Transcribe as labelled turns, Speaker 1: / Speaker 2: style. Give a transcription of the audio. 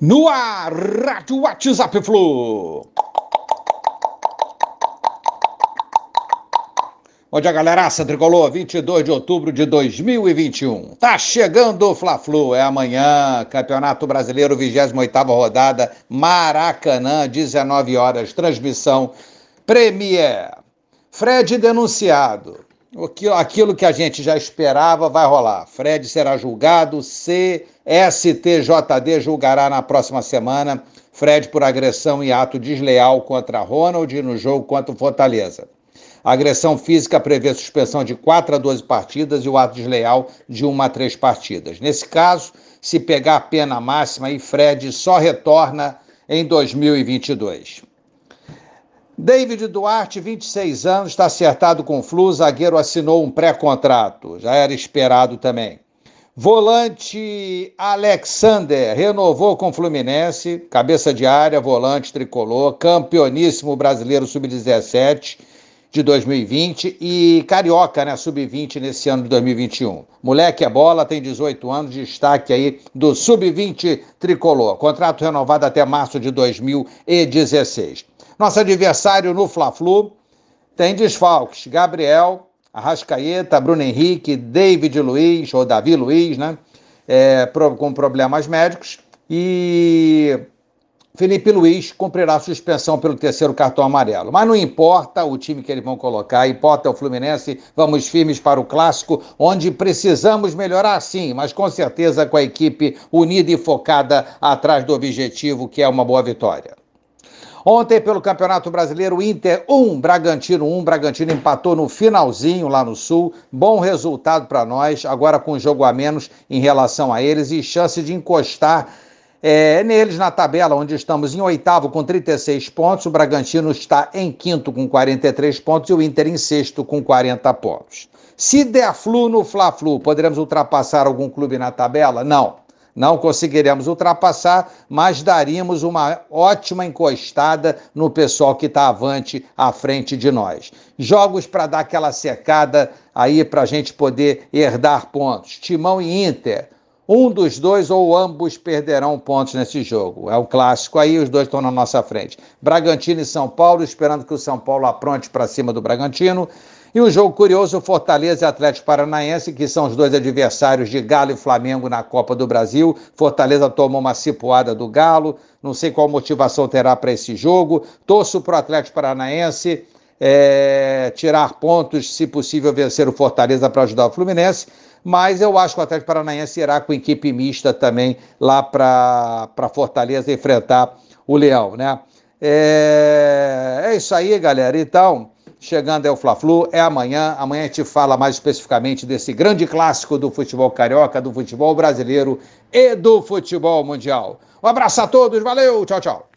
Speaker 1: No ar, Rádio WhatsApp Flu. Bom dia, galeraça tricolor, 22 de outubro de 2021. Tá chegando o Fla-Flu, é amanhã, Campeonato Brasileiro, 28ª rodada, Maracanã, 19 horas, transmissão Premier. Fred denunciado. Aquilo que a gente já esperava vai rolar. Fred será julgado, CSTJD julgará na próxima semana Fred por agressão e ato desleal contra Ronald no jogo contra o Fortaleza. A agressão física prevê suspensão de 4 a 12 partidas e o ato desleal de 1 a 3 partidas. Nesse caso, se pegar a pena máxima, e Fred só retorna em 2022. David Duarte, 26 anos, está acertado com o Flu, zagueiro assinou um pré-contrato, já era esperado também. Volante Alexander renovou com o Fluminense, cabeça de área, volante tricolor, campeoníssimo brasileiro sub-17 de 2020 e carioca, né, sub-20 nesse ano de 2021. Moleque é bola, tem 18 anos, destaque aí do sub-20 tricolor. Contrato renovado até março de 2016. Nosso adversário no Fla-Flu tem desfalques: Gabriel, Arrascaeta, Bruno Henrique, David Luiz, ou Davi Luiz, né? É, com problemas médicos. E Felipe Luiz cumprirá suspensão pelo terceiro cartão amarelo. Mas não importa o time que eles vão colocar, importa o Fluminense. Vamos firmes para o clássico, onde precisamos melhorar sim, mas com certeza com a equipe unida e focada atrás do objetivo, que é uma boa vitória. Ontem, pelo Campeonato Brasileiro, Inter 1, Bragantino 1. Bragantino empatou no finalzinho lá no Sul. Bom resultado para nós, agora com jogo a menos em relação a eles e chance de encostar é, neles na tabela, onde estamos em oitavo com 36 pontos, o Bragantino está em quinto com 43 pontos e o Inter em sexto com 40 pontos. Se der flu no Fla-Flu, poderemos ultrapassar algum clube na tabela? Não. Não conseguiremos ultrapassar, mas daríamos uma ótima encostada no pessoal que está avante à frente de nós. Jogos para dar aquela secada aí para a gente poder herdar pontos. Timão e Inter. Um dos dois ou ambos perderão pontos nesse jogo. É o clássico aí, os dois estão na nossa frente. Bragantino e São Paulo, esperando que o São Paulo apronte para cima do Bragantino. E um jogo curioso, Fortaleza e Atlético Paranaense, que são os dois adversários de Galo e Flamengo na Copa do Brasil. Fortaleza tomou uma cipuada do Galo, não sei qual motivação terá para esse jogo. Torço para o Atlético Paranaense é, tirar pontos, se possível, vencer o Fortaleza para ajudar o Fluminense mas eu acho que o Atlético Paranaense irá com equipe mista também lá para Fortaleza enfrentar o Leão, né? É, é isso aí, galera. Então, chegando é o Fla-Flu, é amanhã. Amanhã a gente fala mais especificamente desse grande clássico do futebol carioca, do futebol brasileiro e do futebol mundial. Um abraço a todos, valeu, tchau, tchau.